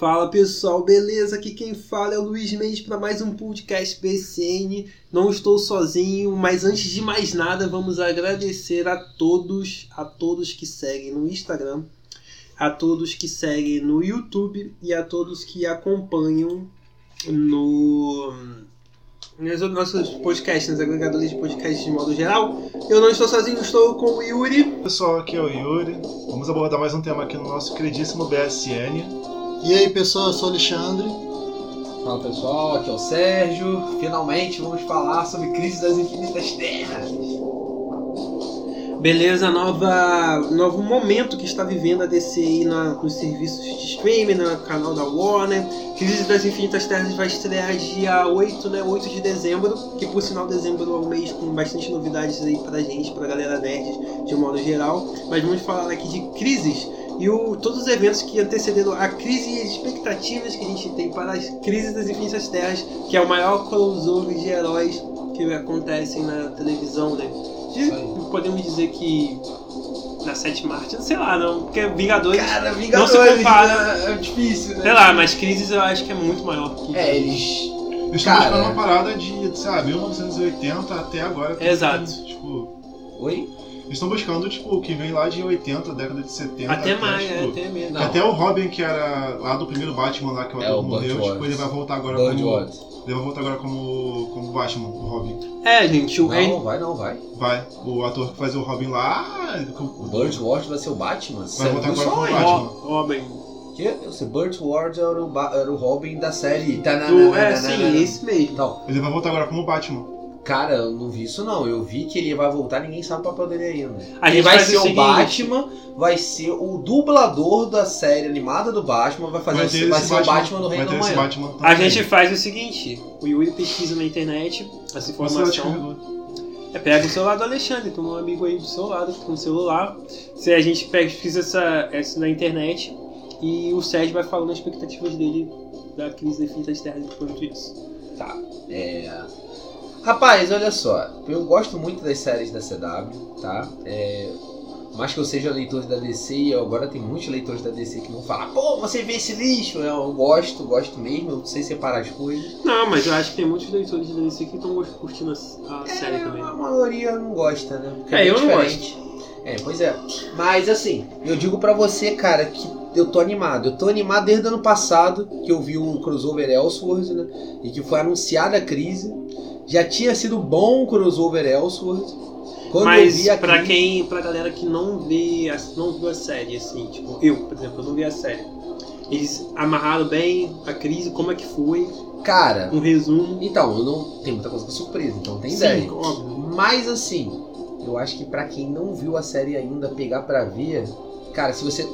Fala pessoal, beleza? Aqui quem fala é o Luiz Mendes para mais um podcast BCN. Não estou sozinho, mas antes de mais nada, vamos agradecer a todos, a todos que seguem no Instagram, a todos que seguem no YouTube e a todos que acompanham no nos nossos podcasts, nos agregadores de podcasts de modo geral. Eu não estou sozinho, estou com o Yuri. Pessoal, aqui é o Yuri. Vamos abordar mais um tema aqui no nosso queridíssimo BSN. E aí pessoal, eu sou o Alexandre. Fala pessoal, aqui é o Sérgio. Finalmente vamos falar sobre Crise das Infinitas Terras. Beleza, nova, novo momento que está vivendo a DC aí na, nos serviços de streaming, no canal da Warner. Crise das Infinitas Terras vai estrear dia 8, né? 8 de dezembro, que por sinal dezembro é um mês com bastante novidades aí pra gente, pra galera nerd de modo geral. Mas vamos falar aqui de crises e o, todos os eventos que antecederam a crise e as expectativas que a gente tem para as crises das infinitas terras, que é o maior crossover de heróis que acontecem na televisão, né? De, podemos dizer que na sétima arte, sei lá, não, porque Vingadores, Cara, Vingadores não se compara. É, é difícil, né? Sei lá, mas Crises eu acho que é muito maior que É, eles. Eles estão buscando uma parada de, sei lá, 1980 até agora. Exato. tem, Tipo, Oi? Eles estão buscando, tipo, o que vem lá de 80, década de 70. até mais, é, tipo, até mesmo. Não. Até o Robin, que era lá do primeiro Batman lá, que o É, ator o Burt morreu, tipo, ele vai voltar agora como. Ward. Ele vai voltar agora como. como Batman, o Robin. É, gente, o Não, vai não, vai. Vai. O ator que fazia o Robin lá. O Bird Ward vai ser o Batman? Vai Sério, voltar viu agora como? Batman. Robin. Que? Sei, Bird Ward era o, Ba- era o Robin da série. Do, Tananana, é, sim, esse mesmo. Então, Ele vai voltar agora como Batman. Cara, eu não vi isso não. Eu vi que ele vai voltar, ninguém sabe o papel dele ainda. A ele gente vai ser o seguinte- Batman, vai ser o dublador da série animada do Batman, vai fazer Vai o- vai ser o Batman do Reino da. Batman A gente faz o seguinte, o Yuri pesquisa na internet essa Você informação. É, pega o celular do Alexandre, tem um amigo aí do seu lado com o celular. Se a gente pesquisa essa, essa na internet e o Sérgio vai falando as expectativas dele da crise da Infinitas Terras enquanto isso. Tá. É... Rapaz, olha só. Eu gosto muito das séries da CW, tá? É... Mais que eu seja leitor da DC, e agora tem muitos leitores da DC que vão falar, pô, você vê esse lixo? Eu gosto, gosto mesmo, eu sei separar as coisas. Não, mas eu acho que tem muitos leitores da DC que estão curtindo a, a série É, também. a maioria não gosta, né? Porque É, bem eu não diferente. É, pois é. Mas assim, eu digo pra você, cara, que eu tô animado. Eu tô animado desde o ano passado, que eu vi o crossover Elseworld, né? E que foi anunciada a crise. Já tinha sido bom o crossover Elseworld. Quando eu Mas vi a pra quem, pra galera que não vê, não viu a série, assim, tipo, eu, por exemplo, eu não vi a série. Eles amarraram bem a crise, como é que foi, Cara, um resumo. então, eu não. Tem muita coisa com surpresa, então tem Sim, ideia. óbvio. Mas assim, eu acho que pra quem não viu a série ainda, pegar pra ver, cara, se você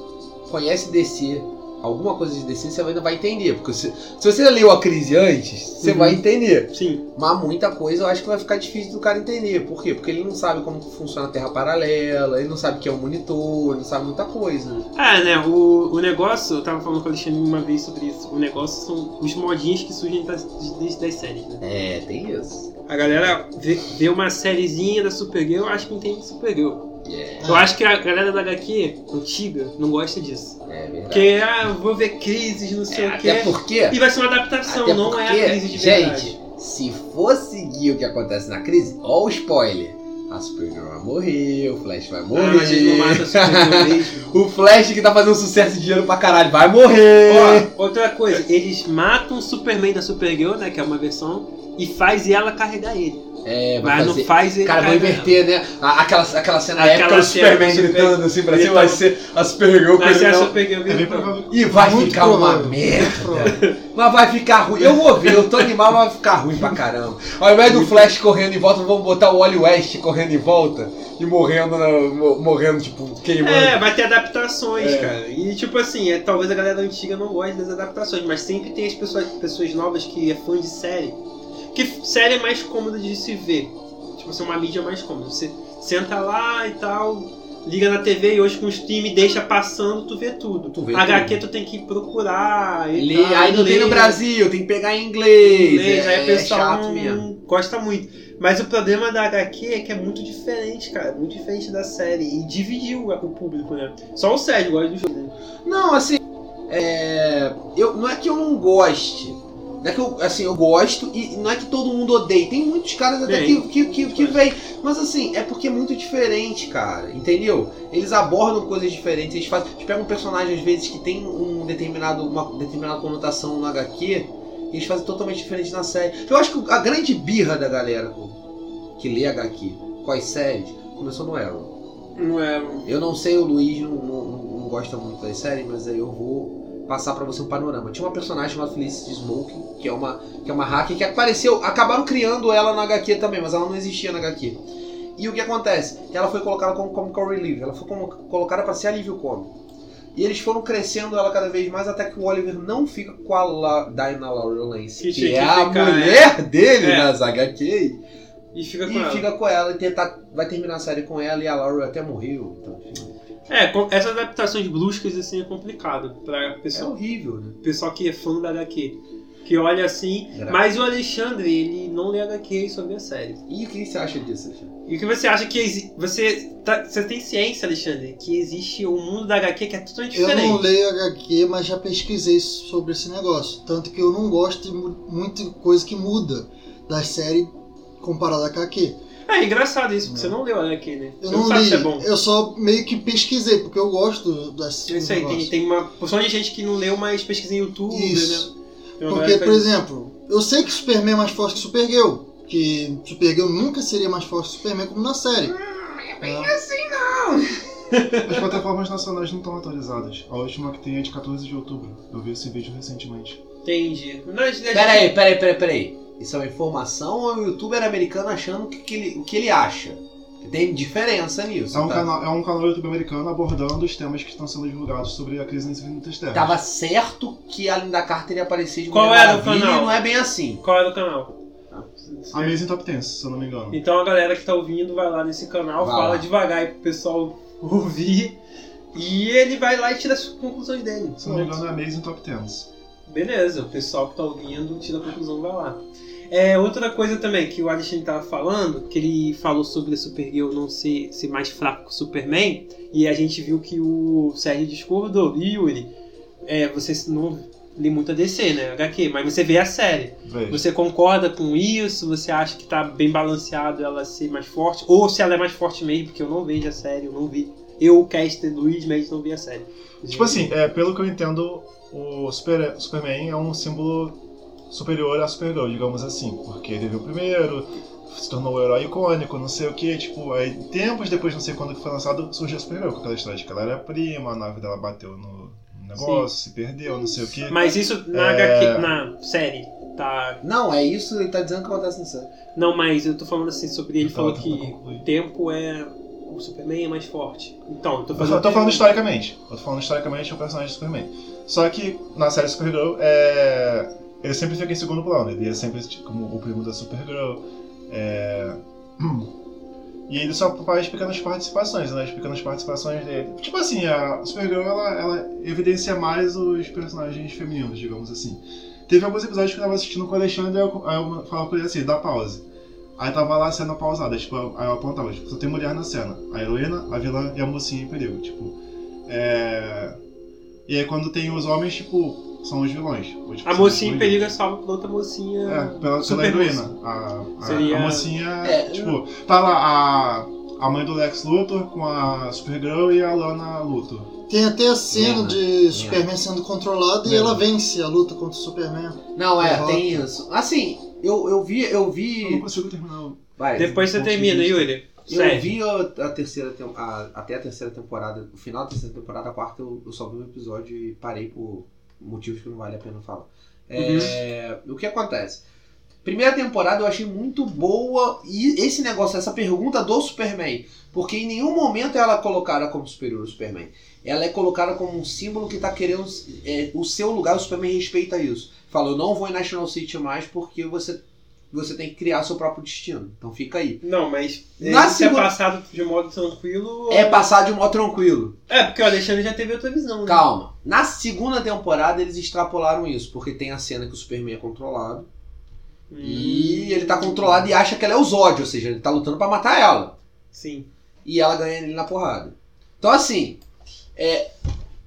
conhece DC, alguma coisa de DC, você ainda vai entender. Porque se, se você leu a crise antes, você Uhum. vai entender. Sim. Mas muita coisa eu acho que vai ficar difícil do cara entender. Por quê? Porque ele não sabe como funciona a Terra Paralela, ele não sabe o que é um monitor, ele não sabe muita coisa. É, né, o, o negócio, eu tava falando com o Alexandre uma vez sobre isso, o negócio são os modinhos que surgem das, das, das séries, né? É, tem isso. A galera vê, vê uma sériezinha da Supergirl, eu acho que entende Supergirl. É, Eu acho que a galera da HQ antiga não gosta disso. é verdade. Porque, ah, eu vou ver crises, não sei É, o quê. até porque. E vai ser uma adaptação, Até não porque, é a crise de gente, verdade. se for seguir o que acontece na crise, ó o spoiler. A Supergirl vai morrer, o Flash vai Ah, morrer. mas eles não matam a Supergirl mesmo. o Flash que tá fazendo sucesso de dinheiro pra caralho vai morrer. Ó, outra coisa, eles matam o Superman da Supergirl, né, que é uma versão, e faz ela carregar ele. é, vai Mas fazer... não faz ele Cara, vão inverter, né? Aquela, aquela cena Aquela épica do Superman do Superman gritando assim pra cima, vai ser a Supergirl Vai ele ser a não. Supergirl É. E vai Muito ficar uma provável. merda. Mas vai ficar ruim. Eu vou ver, eu tô animado, mas vai ficar ruim pra caramba. Ao invés do Flash correndo em volta, vamos botar o Wally West correndo em volta e morrendo, morrendo, tipo, queimando. É, vai ter adaptações, É. cara. E tipo assim, é, talvez a galera antiga não goste das adaptações, mas sempre tem as pessoas, pessoas novas que é fã de série. Que série é mais cômoda de se ver. Tipo assim, uma mídia mais cômoda. Você senta lá e tal, liga na TV e hoje com o stream deixa passando, tu vê tudo. Tu vê HQ tu tem que procurar e Lê- tal, aí não tem no Brasil, tem que pegar em inglês. inglês, aí é, o pessoal chato não, mesmo. gosta muito. Mas o problema da HQ é que é muito diferente, cara. Muito diferente da série. E dividiu o público, né? Só o Sérgio gosta do jogo. Não, assim, é, eu, não é que eu não goste. Não é que eu, assim, eu gosto e não é que todo mundo odeie. Tem muitos caras até que, Tem. que, que, que vem. Mas assim, é porque é muito diferente, cara. Entendeu? Eles abordam coisas diferentes. Eles, fazem, eles pegam um personagem, às vezes, que tem um determinado, uma determinada conotação no HQ. E eles fazem totalmente diferente na série. Eu acho que a grande birra da galera que lê HQ com as séries começou no Arrow. Não é. Eu não sei, o Luiz não, não- não gosta muito das séries, mas aí eu vou passar pra você um panorama. Tinha uma personagem chamada Felicity Smoke, que é uma, que é uma hacker que apareceu. Acabaram criando ela na HQ também, mas ela não existia na HQ. E o que acontece? Ela foi colocada como Comic Relief, ela foi como- colocada para ser alívio cômico. E eles foram crescendo ela cada vez mais até que o Oliver não fica com a La, Dinah Laurel Lance, Que que, é a ficar, mulher dele É. nas HQ. E fica com E ela. fica com ela e tentar, vai terminar a série com ela e a Laurel até morreu. Então, enfim, É, essas adaptações bruscas assim é complicado pra é pessoal, horrível, né? pessoal que é fã da HQ. Que olha assim. Gra- Mas o Alexandre, ele não lê HQ sobre a série. E o que você acha disso, Alexandre? E o que você acha que exi- você tá- você tem ciência, Alexandre, que existe um mundo da HQ que é totalmente Eu diferente. não leio HQ, mas já pesquisei sobre esse negócio. Tanto que eu não gosto de mu- muita coisa que muda da série comparada com a HQ. É engraçado isso, porque você não leu HQ, né? Eu você não, sabe li, se é bom. eu só meio que pesquisei, porque eu gosto das É Isso aí, tem, tem uma porção de gente que não leu, mas pesquisa em YouTube, Isso. né? Tem uma Porque, por isso. exemplo, eu sei que Superman é mais forte que Supergirl. Que Supergirl nunca seria mais forte que Superman como na série. Ah, As plataformas nacionais não estão atualizadas. A última que tem é de 14 de outubro. Eu vi esse vídeo recentemente. Entendi. Mas, né, Pera aí, pera aí, Isso é uma informação ou é o youtuber americano achando o que, que ele, o que ele acha? Tem diferença nisso. É um, tá? canal, é um canal YouTube americano abordando os temas que estão sendo divulgados sobre a crise nas infinitas terras. Tava certo que a Linda Carter ia aparecer de Qual era o Maravilha canal? e não é bem assim. Qual é o canal? Amazing Top 10, se eu não me engano. Então a galera que tá ouvindo vai lá nesse canal, Vai fala lá. devagar aí pro pessoal ouvir. E ele vai lá e tira as conclusões dele. Se eu não me engano, é Amazing Top 10. Beleza, o pessoal que tá ouvindo tira a conclusão vai lá. É, outra coisa também que o Alexandre tava falando, que ele falou sobre a Supergirl não ser, ser mais fraco que o Superman, e a gente viu que o Sérgio discordou. E Yuri, é, você não lê muito a DC, né? HQ, mas você vê a série. Veja. Você concorda com isso? Você acha que tá bem balanceado ela ser mais forte? Ou se ela é mais forte mesmo, porque eu não vejo a série, eu não vi. Eu, Caster Luiz, mas não vi a série. Tipo assim, é, pelo que eu entendo, o Super, Superman é um símbolo superior a Supergirl, digamos assim. Porque ele veio primeiro, se tornou um herói icônico, não sei o que, tipo, aí tempos depois, não sei quando que foi lançado, surgiu a Supergirl, com aquela história de que ela era prima, a nave dela bateu no negócio, se perdeu, não sei o que. Mas isso na É. HQ, na série, tá. Não, é isso, ele tá dizendo que acontece na série. Não, mas eu tô falando assim sobre ele, Eu tava falou que tentando concluir. o tempo é. O Superman é mais forte. Então, eu tô Eu fazendo. tô, tô falando historicamente. Eu tô falando historicamente o personagem do Superman. Só que na série Supergirl, é... ele sempre fica em segundo plano. Ele é sempre tipo, como o primo da Supergirl. É... E ele só faz pequenas participações, né? As pequenas participações dele. Tipo assim, a Supergirl ela, ela evidencia mais os personagens femininos, digamos assim. Teve alguns episódios que eu tava assistindo com o Alexandre e eu, aí eu falava com ele assim, dá pause. Aí tava lá a cena pausada, tipo, aí eu apontava, tipo, só tem mulher na cena. A heroína, a vilã e a mocinha em perigo, tipo. É... E aí quando tem os homens, tipo, são os vilões. A mocinha em perigo é salva pela outra mocinha. É, pela, pela heroína. A, a, Seria- a mocinha, É, tipo, tá lá a, a mãe do Lex Luthor com a Supergirl e a Lana Luthor. Tem até a cena Lena. de Superman sendo controlado e Lena. ela vence a luta contra o Superman. Não, é, Derrota. tem isso. Assim, eu, eu vi, eu Eu não vi. consigo terminar. o- Vai, Depois você de termina, vista. Yuri. Eu Sério. vi a, a terceira a- até a terceira temporada, o final da terceira temporada, a quarta eu, eu só vi um episódio e parei por motivos que não vale a pena falar. É, O que acontece? Primeira temporada eu achei muito boa e esse negócio, essa pergunta do Superman, porque em nenhum momento ela é colocada como superior ao Superman. Ela é colocada como um símbolo que tá querendo é, o seu lugar, o Superman respeita isso. Fala, eu não vou em National City mais porque você, você tem que criar seu próprio destino. Então fica aí. Não, mas Na isso segunda- é passado de modo tranquilo. É passar de modo tranquilo. É, porque o Alexandre já teve outra visão, né? Calma. Na segunda temporada eles extrapolaram isso, porque tem a cena que o Superman é controlado. Hum, E ele tá controlado e acha que ela é o Zod, ou seja, ele tá lutando pra matar ela. Sim. E ela ganha ele na porrada. Então assim, é,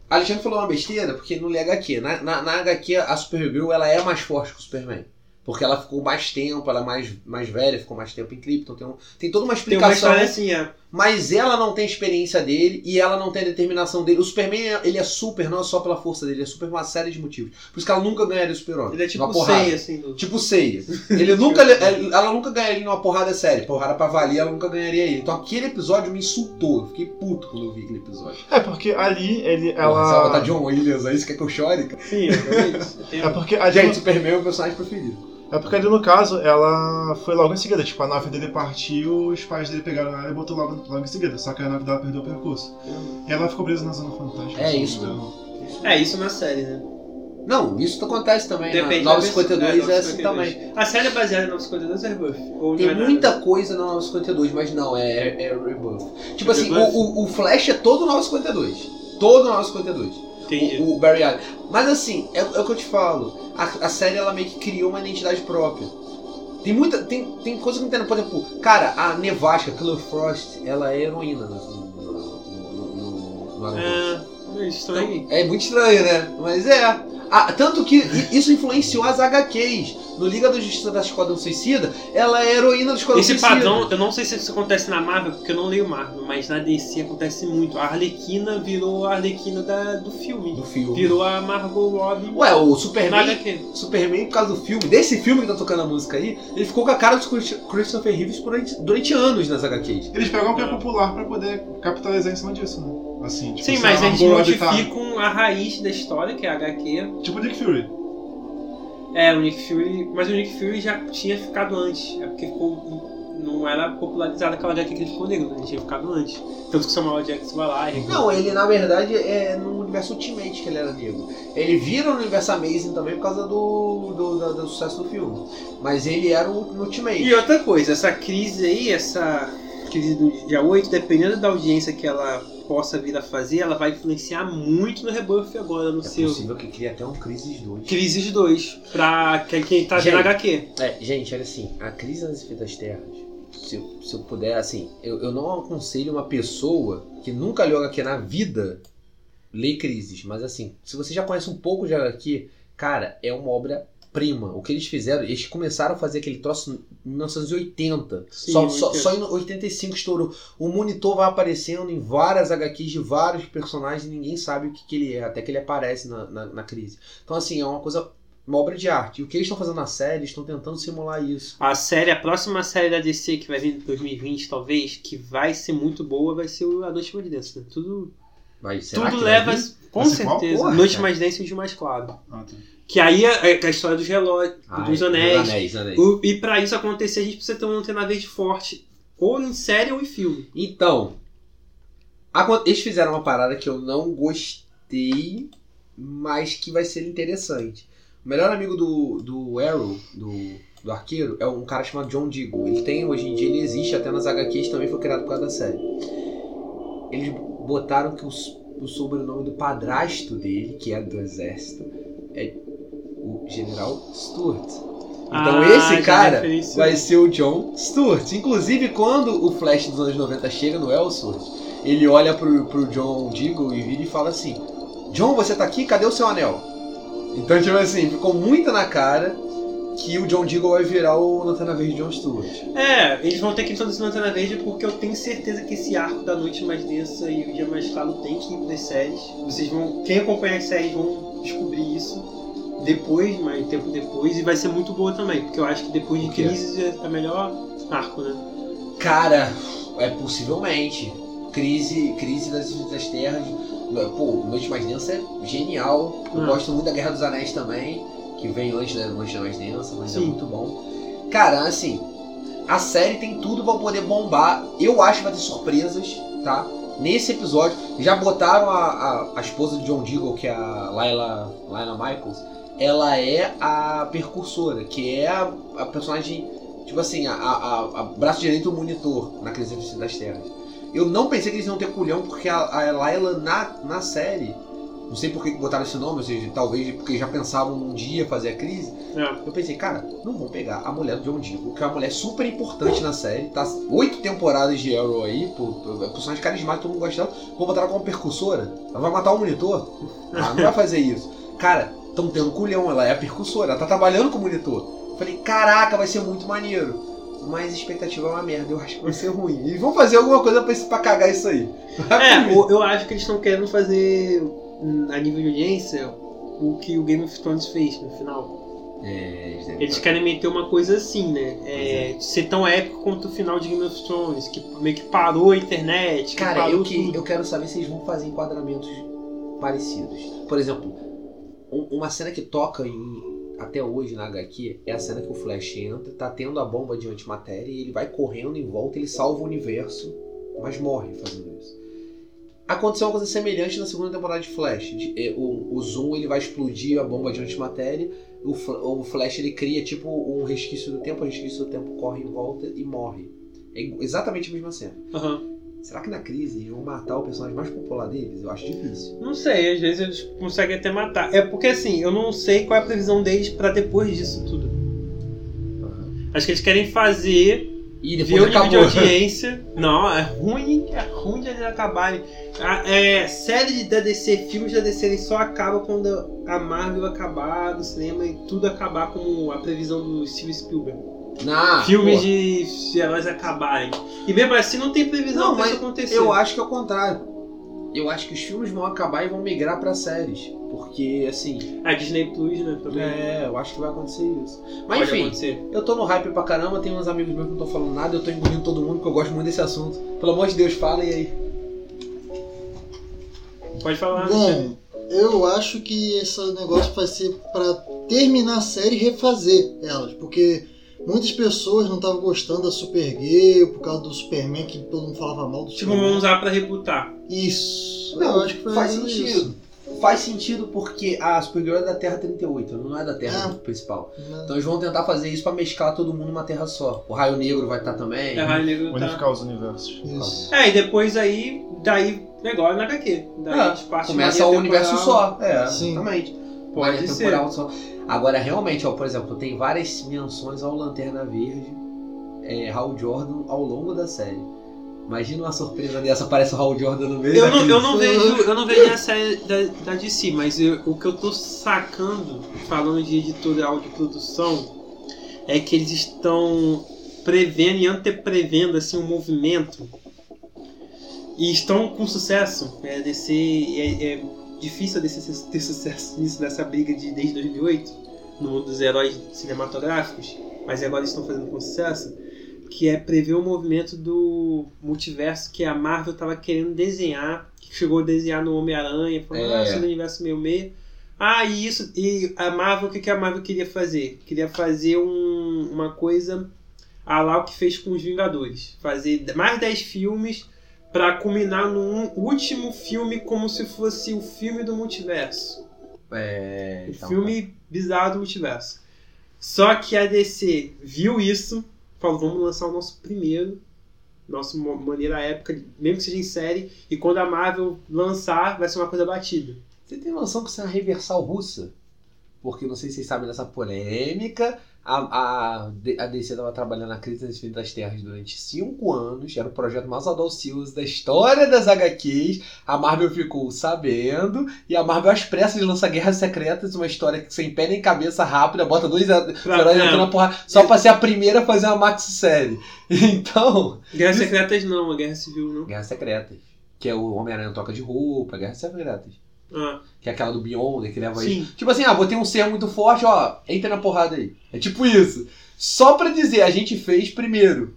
Alexandre falou uma besteira, porque não lê HQ. Na, na, na HQ, a Supergirl ela é mais forte que o Superman. Porque ela ficou mais tempo, ela é mais, mais velha, ficou mais tempo em Krypton. Tem, um, tem toda uma Tem uma explicação. assim, é. Mas ela não tem a experiência dele e ela não tem a determinação dele. O Superman, ele é super não é só pela força dele, ele é super por uma série de motivos. Por isso que ela nunca ganharia o Super-Homem. Ele é tipo. Sei, assim. Do... Tipo Seiya. Ele nunca, ela nunca ganharia numa porrada séria. Porrada pra valer, ela nunca ganharia ele. Então aquele episódio me insultou. Eu fiquei puto quando eu vi aquele episódio. É, porque ali ele, Ela... Porra, ela botar John Williams aí, você quer que eu chore? cara? Sim, exatamente. Tem- É porque ali, Gente, Superman é o meu personagem preferido. É porque ali no caso ela foi logo em seguida. Tipo, a nave dele partiu, os pais dele pegaram ela e botou logo, logo em seguida. Só que a nave dela perdeu o percurso. E ela ficou presa na Zona Fantástica. É não isso. É, isso na série, né? Não, isso acontece também. Depende na da 952 versão- é, é, assim 952. também. A série é baseada em 952 é Rebuff? Não Tem é nada? muita coisa na 952, mas não, é, é Rebuff. Tipo assim, o, o, o Flash é todo 952. Todo 952. Entendi. O, o Barry Allen. Mas assim, é, é o que eu te falo. A, a série ela meio que criou uma identidade própria. Tem muita. Tem, tem coisa que não entendo. Por exemplo, cara, a Nevasca, Killer Frost, ela é heroína no, no, no, no, no. É, é estranho. Então, é muito estranho, né? Mas é. Ah, tanto que isso influenciou as HQs. No Liga da Justiça da Esquadrão Suicida, ela é heroína do Esquadrão Esse Suicida. padrão, eu não sei se isso acontece na Marvel, porque eu não leio Marvel, mas na DC acontece muito. A Arlequina virou a Arlequina da, do filme. do filme. Virou a Margot Robbie Ué, o Superman. Superman, por causa do filme, desse filme que tá tocando a música aí, ele ficou com a cara do Christ- Christopher Reeves durante, durante anos nas HQs. Eles pegam o que é popular pra poder capitalizar em cima disso, né? Assim, tipo, Sim, se mas a eles Margot Robbie tá- modificam a raiz da história, que é a HQ. Tipo Nick Fury. É, o Nick Fury. Mas o Nick Fury já tinha ficado antes. É porque ficou. Não era popularizada aquela HQ que ele ficou negro, né? Ele tinha ficado antes. Tanto que o Samuel Jackson vai lá e. Não, ele na verdade é no universo Ultimate que ele era negro. Ele vira no universo Amazing também por causa do, do, do- do sucesso do filme. Mas ele era o no Ultimate. E outra coisa, essa crise aí, essa crise do dia 8, dependendo da audiência que ela possa vir a fazer, ela vai influenciar muito no rebuff agora, no É seu. possível que crie até um Crisis 2. Crises 2, pra quem- quem tá vendo Gente. HQ. É, gente, olha assim, a crise nas infinitas terras, se eu, se eu puder, assim, eu, eu não aconselho uma pessoa que nunca leu HQ na vida ler crises, mas assim, se você já conhece um pouco de HQ, cara, é uma obra prima. O que eles fizeram, eles começaram a fazer aquele troço 1980. Sim, só, só, 80. só em 85 estourou. O monitor vai aparecendo em várias HQs de vários personagens e ninguém sabe o que, que ele é, até que ele aparece na, na, na crise. Então, assim, é uma coisa uma obra de arte. E o que eles estão fazendo na série, eles estão tentando simular isso. A série, a próxima série da DC que vai vir em 2020, talvez, que vai ser muito boa, vai ser o A Noite Mais Densa. Tudo, Vai, tudo leva, com Vai certeza, Noite. Mais Densa e o Dia Mais Claro. Ah, tá. Que aí é, é a história dos relógios, Ai, dos anéis. anéis, anéis. O- e pra isso acontecer, a gente precisa ter uma antena verde forte. Ou em série ou em filme. Então, eles fizeram uma parada que eu não gostei, mas que vai ser interessante. O melhor amigo do, do Arrow, do, do arqueiro, é um cara chamado John Diggle. Ele tem, hoje em dia, ele existe até nas HQs, também foi criado por causa da série. Eles botaram que o, o sobrenome do padrasto dele, que é do exército, é o General Stuart. Então Ah, esse cara vai ser o John Stewart. Inclusive, quando o Flash dos anos 90 chega no Elseworld, ele olha pro, pro John Diggle e vira e fala assim: John, você tá aqui? Cadê o seu anel? Então, tipo assim, ficou muito na cara que o John Diggle vai virar o Lanterna Verde John Stewart. É, eles vão ter que introduzir Lanterna Verde porque eu tenho certeza que esse arco da noite mais densa e o dia mais claro tem que ir pras séries. Vocês vão. Quem acompanha as séries vão descobrir isso depois, mais tempo depois, e vai ser muito boa também, porque eu acho que depois de? Crise é a melhor arco, né? Cara, é possivelmente. Crise, crise das Infinitas Terras. Pô, Noite Mais Densa é genial. Eu Ah. gosto muito da Guerra dos Anéis também, que veio antes da Noite Mais Densa, mas é Sim. muito bom. Cara, assim, a série tem tudo pra poder bombar. Eu acho que vai ter surpresas, tá? Nesse episódio, já botaram a, a, a esposa de John Diggle, que é a Layla, Layla Michaels, ela é a percursora, que é a, a personagem, tipo assim, a, a, a- braço direito do monitor na Crise das Terras. Eu não pensei que eles iam ter culhão, porque a, a Layla na, na série, Não sei por que botaram esse nome, ou seja, talvez porque já pensavam um dia fazer a crise. É. Eu pensei, cara, não vão pegar a mulher do John Diggle, que é uma mulher super importante na série, tá oito temporadas de Arrow aí, por, por, é personagem carismático, todo mundo gosta dela, vão botar ela como percussora? Ela vai matar o monitor? Ah, não vai fazer isso. Cara, estão tendo culhão, ela é a percussora, ela tá trabalhando com o monitor. Falei, caraca, vai ser muito maneiro. Mas a expectativa é uma merda, eu acho que vai ser ruim. E vão fazer alguma coisa pra, pra cagar isso aí. É, eu acho que eles estão querendo fazer, hum, a nível de audiência, o que o Game of Thrones fez no final. É, eles Eles querem meter uma coisa assim, né? É, ser tão épico quanto o final de Game of Thrones, que meio que parou a internet, Cara, eu, que, eu quero saber se eles vão fazer enquadramentos parecidos. Por exemplo, um- uma cena que toca em- até hoje na HQ é a cena que o Flash entra, tá tendo a bomba de antimatéria e ele vai correndo em volta, ele salva o universo, mas morre fazendo isso. Aconteceu uma coisa semelhante na segunda temporada de Flash. De- eh, o, o Zoom ele vai explodir a bomba de antimatéria, o, o Flash ele cria tipo um resquício do tempo, o resquício do tempo corre em volta e morre. É exatamente a mesma cena. Aham. Será que na crise eles vão matar o personagem mais popular deles? Eu acho difícil. Não sei, às vezes eles conseguem até matar. É porque assim, eu não sei qual é a previsão deles pra depois disso tudo. Acho que eles querem fazer E ver depois o nível de acabou. audiência. Não, é ruim, é ruim de eles acabarem. A, é, série da DC, filmes da DC, eles só acabam quando a Marvel acabar no cinema e tudo acabar como a previsão do Steven Spielberg. Não, filmes pô, de heróis acabarem. E mesmo assim não tem previsão Não, isso acontecer. Eu acho que é o contrário. Eu acho que os filmes vão acabar e vão migrar pra séries. Porque, assim. A Disney Plus, né? Também. É, eu acho que vai acontecer isso. Mas Pode enfim, acontecer. eu tô no hype pra caramba, tem uns amigos meus que não estão falando nada, eu tô engolindo todo mundo porque eu gosto muito desse assunto. Pelo amor de Deus, fala e aí. Pode falar. Bom, eu acho que esse negócio vai ser pra terminar a série e refazer elas, porque muitas pessoas não estavam gostando da Supergirl por causa do Superman que todo mundo falava mal do Tipo, Superman. vamos usar pra rebutar. Isso. Não, eu acho que foi faz isso. sentido. Faz sentido porque a Supergirl é da Terra 38, ela não é da Terra Ah. principal. Né? Então eles vão tentar fazer isso pra mesclar todo mundo numa terra só. O Raio Negro vai estar também. É, Raio Negro tá. Unificar os universos. Isso. É, e depois aí, daí, negócio na HQ. Daí É, a gente parte Começa o universo só. É, Sim. exatamente. Pode ser. temporal só. Agora, realmente, ó, por exemplo, tem várias menções ao Lanterna Verde, é, Hal Jordan ao longo da série. Imagina uma surpresa dessa, aparece o Hal Jordan no meio Eu não, eu não vejo, eu não vejo a série da, da DC, mas eu- o que eu tô sacando, falando de editorial de produção, é que eles estão prevendo e anteprevendo assim um movimento e estão com sucesso. É, DC é, é difícil ter sucesso nisso nessa briga de desde 2008 no mundo dos heróis cinematográficos, mas agora estão fazendo com sucesso que é prever o movimento do multiverso que a Marvel estava querendo desenhar, que chegou a desenhar no Homem-Aranha, falou, É. ah, esse universo meio meio. Ah, e isso, e a Marvel, o que, que a Marvel queria fazer? Queria fazer um- uma coisa a lá o que fez com os Vingadores. Fazer mais 10 filmes para culminar num último filme como se fosse o filme do multiverso. É, O então, filme bizarro do multiverso. Só que a DC viu isso, falou, vamos lançar o nosso primeiro, nossa maneira épica, mesmo que seja em série, e quando a Marvel lançar, vai ser uma coisa batida. Você tem noção que isso é uma reversal russa? Porque não sei se vocês sabem dessa polêmica. A, a, a DC estava trabalhando na crise das Infinitas Terras durante cinco anos. Era o projeto mais audacioso da história das HQs. A Marvel ficou sabendo. E a Marvel, às pressas, lança Guerras Secretas, uma história que sem pé nem cabeça rápida, bota dois heróis na porrada, só pra ser a primeira a fazer uma maxi-série. Então. Guerras Secretas não, a Guerra Civil não. Guerras Secretas. Que é o Homem-Aranha troca de roupa, Guerras Secretas. Ah, Que é aquela do Beyond, que leva sim. Tipo assim, ah, botei um ser muito forte, ó, entra na porrada aí. É tipo isso. Só pra dizer, a gente fez primeiro.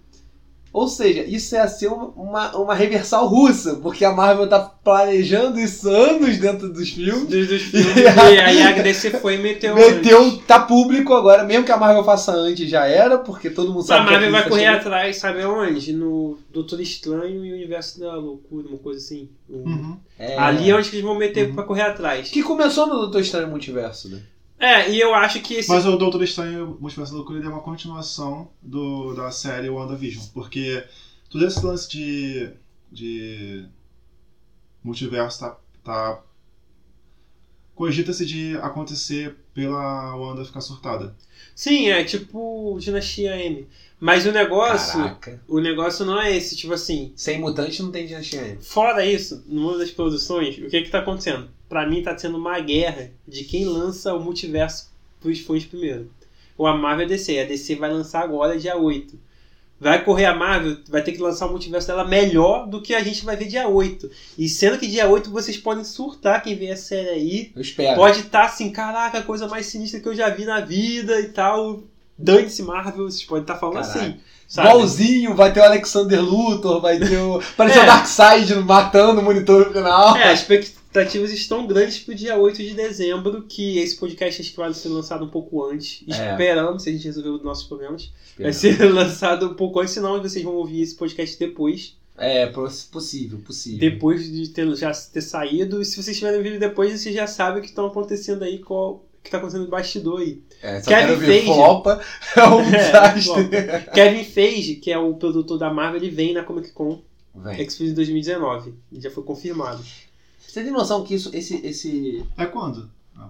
Ou seja, isso ia ser uma, uma, reversal russa, porque a Marvel tá planejando isso anos dentro dos filmes. Dos, dos filmes, e aí a DC foi e meteu. Meteu, tá público agora, mesmo que a Marvel faça antes, já era, porque todo mundo A sabe que Marvel a vai correr atrás, sabe aonde? No Doutor Estranho e o Universo da Loucura, uma coisa assim. Uhum. É. Ali é onde que eles vão meter Uhum. pra correr atrás. Que começou no Doutor Estranho Multiverso, né? É, e eu acho que esse. Mas o Doutor Estranho Multiverso da Loucura ele é uma continuação do, da série WandaVision. Porque todo esse lance de, de multiverso tá, tá cogita-se de acontecer pela Wanda ficar surtada. Sim, é tipo Dinastia M. Mas o negócio. Caraca. O negócio não é esse, tipo assim. Sem mutante não tem Dinastia M. Fora isso, no mundo das produções, o que que tá acontecendo? Pra mim tá sendo uma guerra de quem lança o multiverso pros fãs primeiro. Ou a Marvel e a DC. A DC vai lançar agora dia 8. Vai correr a Marvel, vai ter que lançar o multiverso dela melhor do que a gente vai ver dia 8. E sendo que dia 8 vocês podem surtar quem vê a série aí. Eu espero. Pode estar assim, caraca, a coisa mais sinistra que eu já vi na vida e tal. Dane-se Marvel, vocês podem estar falando Caraca. assim. Sabe? Igualzinho, vai ter o Alexander Luthor, vai ter o. Pareceu É. o Darkseid matando o monitor no final. É, as expectativas estão grandes pro dia 8 de dezembro, que esse podcast acho que vai ser lançado um pouco antes. É. Esperamos, se a gente resolver os nossos problemas. Espero. Vai ser lançado um pouco antes, senão vocês vão ouvir esse podcast depois. É, poss- possível, possível. Depois de ter, já ter saído. E se vocês tiverem ouvido depois, vocês já sabem o que estão acontecendo aí, qual, o que está acontecendo no bastidor aí. É, só Kevin Feige. flopa, é um É, desastre. Kevin Feige, que é o produtor da Marvel, ele vem na Comic Con Vem. X-Men 2019. Ele já foi confirmado. Você tem noção que isso, esse, esse. É quando? Ah,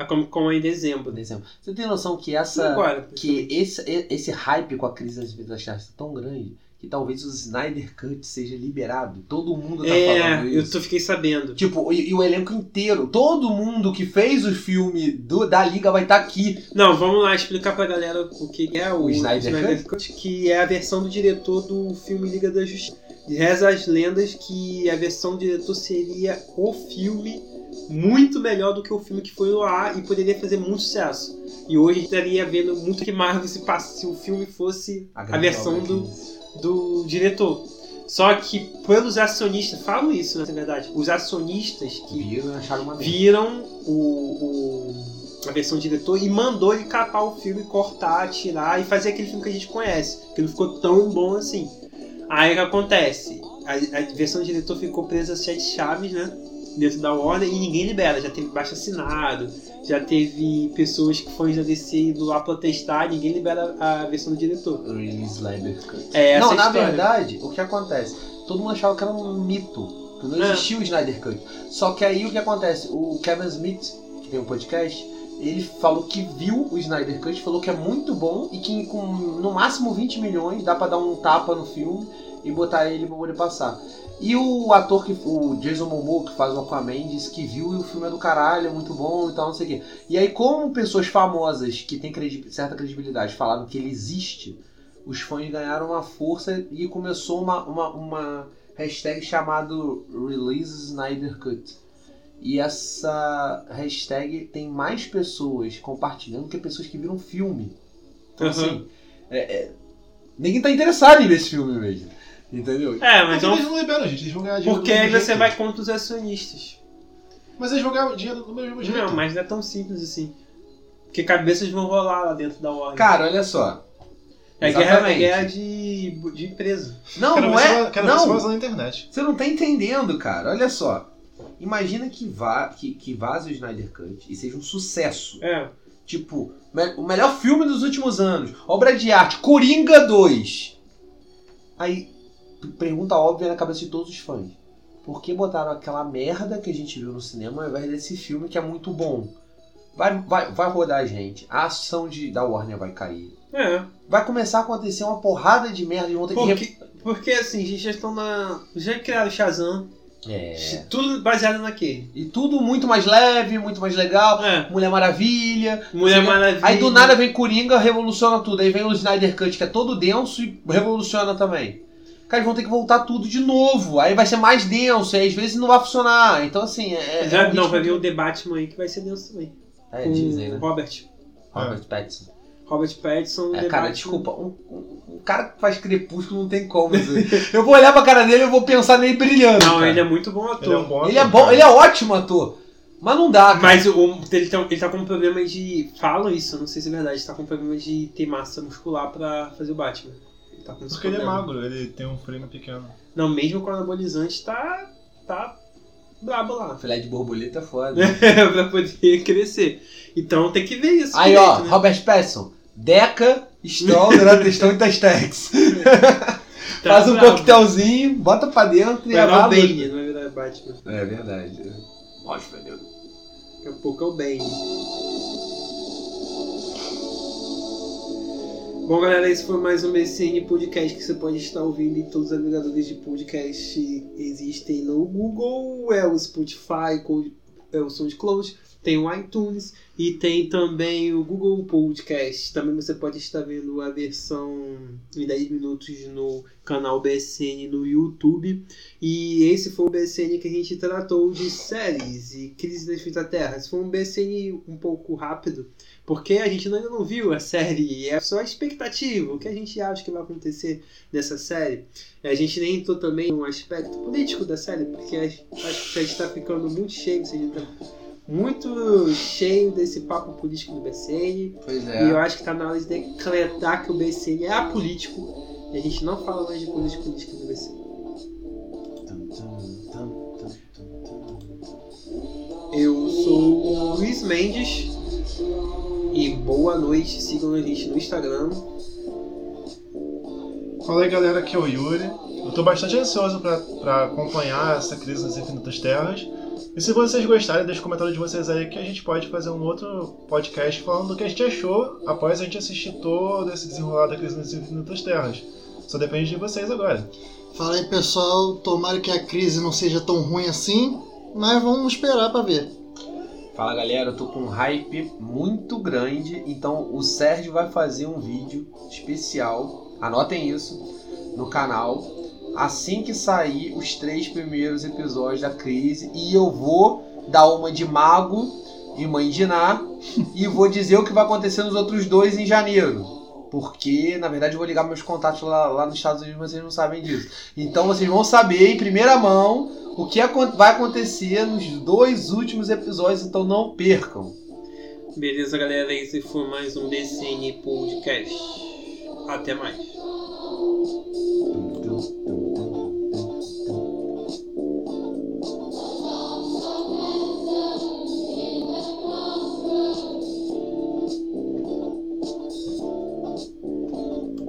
A Comic Con é em dezembro. Exemplo, você tem noção que essa. Agora. que esse, esse hype com a crise das vidas chaves é tão grande que talvez o Snyder Cut seja liberado. Todo mundo tá É, falando eu isso. tô, fiquei sabendo. Tipo, e, e o elenco inteiro, todo mundo que fez o filme do, da Liga vai estar aqui. Não, vamos lá explicar pra galera o que é o, O Snyder Cut, que é a versão do diretor do filme Liga da Justiça. Reza as lendas que a versão do diretor seria o filme muito melhor do que o filme que foi no ar e poderia fazer muito sucesso. E hoje estaria vendo muito que Marvel se passa se o filme fosse a, grande versão do, do diretor. Só que pelos acionistas, falam isso, né, na verdade, os acionistas que Viram viram o, o- a versão do diretor e mandou ele capar o filme, cortar, tirar e fazer aquele filme que a gente conhece, que não ficou tão bom assim. Aí o que acontece? A, a versão do diretor ficou presa a sete chaves, né? Dentro da Warner e ninguém libera. Já teve baixo assinado, já teve pessoas que fãs da DC indo lá protestar, ninguém libera a versão do diretor. Release Cut. É, essa não, é na história. verdade, o que acontece? Todo mundo achava que era um mito. Que não É. existia o Snyder Cut. Só que aí o que acontece? O Kevin Smith, que tem um podcast, ele falou que viu o Snyder Cut, falou que é muito bom e que com no máximo 20 milhões dá pra dar um tapa no filme e botar ele pra poder passar. E o ator que. O Jason Momoa, que faz o Aquaman, disse que viu e o filme é do caralho, é muito bom e tal, não sei o quê. E aí, como pessoas famosas que têm credi- certa credibilidade falaram que ele existe, os fãs ganharam uma força e começou uma, uma, uma hashtag chamado Release Snyder Cut. E essa hashtag tem mais pessoas compartilhando que pessoas que viram filme. Então, Uhum. assim, é, é, ninguém tá interessado em ver esse filme mesmo. Entendeu? É, Mas mas não. eles não liberam, gente. Eles vão ganhar dinheiro Porque aí você jeito. vai contra os acionistas. Mas eles vão ganhar dinheiro do mesmo jeito. Não, mas não é tão simples assim. Porque cabeças vão rolar lá dentro da Warner. Cara, olha só. é guerra, é guerra de, de empresa. Não, Quero não é. ver se não, na internet. Você não tá entendendo, cara. Olha só. Imagina que, vá, que, que vaze o Snyder Cut e seja um sucesso. É. Tipo, o melhor filme dos últimos anos. Obra de arte. Coringa 2. Aí, pergunta óbvia na cabeça de todos os fãs. Por que botaram aquela merda que a gente viu no cinema ao invés desse filme que é muito bom? Vai, vai, vai rodar, gente. A ação de, da Warner vai cair. É. Vai começar a acontecer uma porrada de merda e vão ter que... Porque, porque assim, a gente já estão na. Já criaram Shazam. É. Tudo baseado naquele. E tudo muito mais leve, muito mais legal. É. Mulher Maravilha. Mulher Sim. Maravilha. Aí do nada vem Coringa, revoluciona tudo. Aí vem o Snyder Cut, que é todo denso e revoluciona também. Cara, eles vão ter que voltar tudo de novo. Aí vai ser mais denso, aí às vezes não vai funcionar. Então, assim, é. Já, é um não, vai vir o The Batman aí que vai ser denso também. É, Com Disney, né? Robert. Robert Pattinson. Robert Pattinson. É, cara, desculpa. Um, um- um cara que faz crepúsculo não tem como. eu vou olhar pra cara dele e eu vou pensar nele brilhando. Não, cara. ele é muito bom ator. Ele é um bom Ele é bom, ele é ótimo ator. Mas não dá, cara. Mas o, ele, tá, ele tá com problema de. Falam isso, não sei se é verdade. Tá com problema de ter massa muscular pra fazer o Batman. Ele tá Porque ele é problema. magro, ele tem um frame pequeno. Não, mesmo com anabolizante tá. tá brabo lá. Filé de borboleta é foda. pra poder crescer. Então tem que ver isso. Aí, direito, ó, né? Robert Pattinson. Deca, Stroll, Duratestão e Testex. Tá Faz um brabo. coquetelzinho, bota pra dentro e Vai virar o. Bane, não vai virar Batman. É verdade. Nossa, velho. Daqui a pouco é o Bane. Bom, galera, esse foi mais um BCN Podcast que você pode estar ouvindo em todos os agregadores de podcast existem no Google, é o Spotify, é o SoundCloud, tem o iTunes e tem também o Google Podcast. Também você pode estar vendo a versão em 10 minutos no canal BSN no YouTube. E esse foi o BSN que a gente tratou de séries e Crise na Infinitas Terra. Esse foi um BSN um pouco rápido, porque a gente ainda não viu a série, é só a expectativa, o que a gente acha que vai acontecer nessa série. A gente nem entrou também no aspecto político da série, porque acho que a gente está ficando muito cheio, seja, muito cheio desse papo político do BCN. Pois é. E eu acho que está na hora de decretar que o BCN é apolítico e a gente não fala mais de política política no BCN. Eu sou o Luiz Mendes e boa noite. Sigam a gente no Instagram. Fala aí galera, aqui é o Yuri. Eu tô bastante ansioso para acompanhar essa crise nas Infinitas Terras. E se vocês gostarem, deixe comentários de vocês aí que a gente pode fazer um outro podcast falando do que a gente achou após a gente assistir todo esse desenrolar da crise nas Infinitas Terras. Só depende de vocês agora. Fala aí pessoal, tomara que a crise não seja tão ruim assim, mas vamos esperar para ver. Fala galera, eu tô com um hype muito grande, então o Sérgio vai fazer um vídeo especial, anotem isso, no canal, assim que sair os três primeiros episódios da crise, e eu vou dar uma de mago e mãe de Ná, e vou dizer o que vai acontecer nos outros dois em janeiro. Porque, na verdade, eu vou ligar meus contatos lá, lá nos Estados Unidos, mas vocês não sabem disso. Então vocês vão saber em primeira mão o que vai acontecer nos dois últimos episódios, então não percam. Beleza, galera? Esse foi mais um DCN Podcast. Até mais.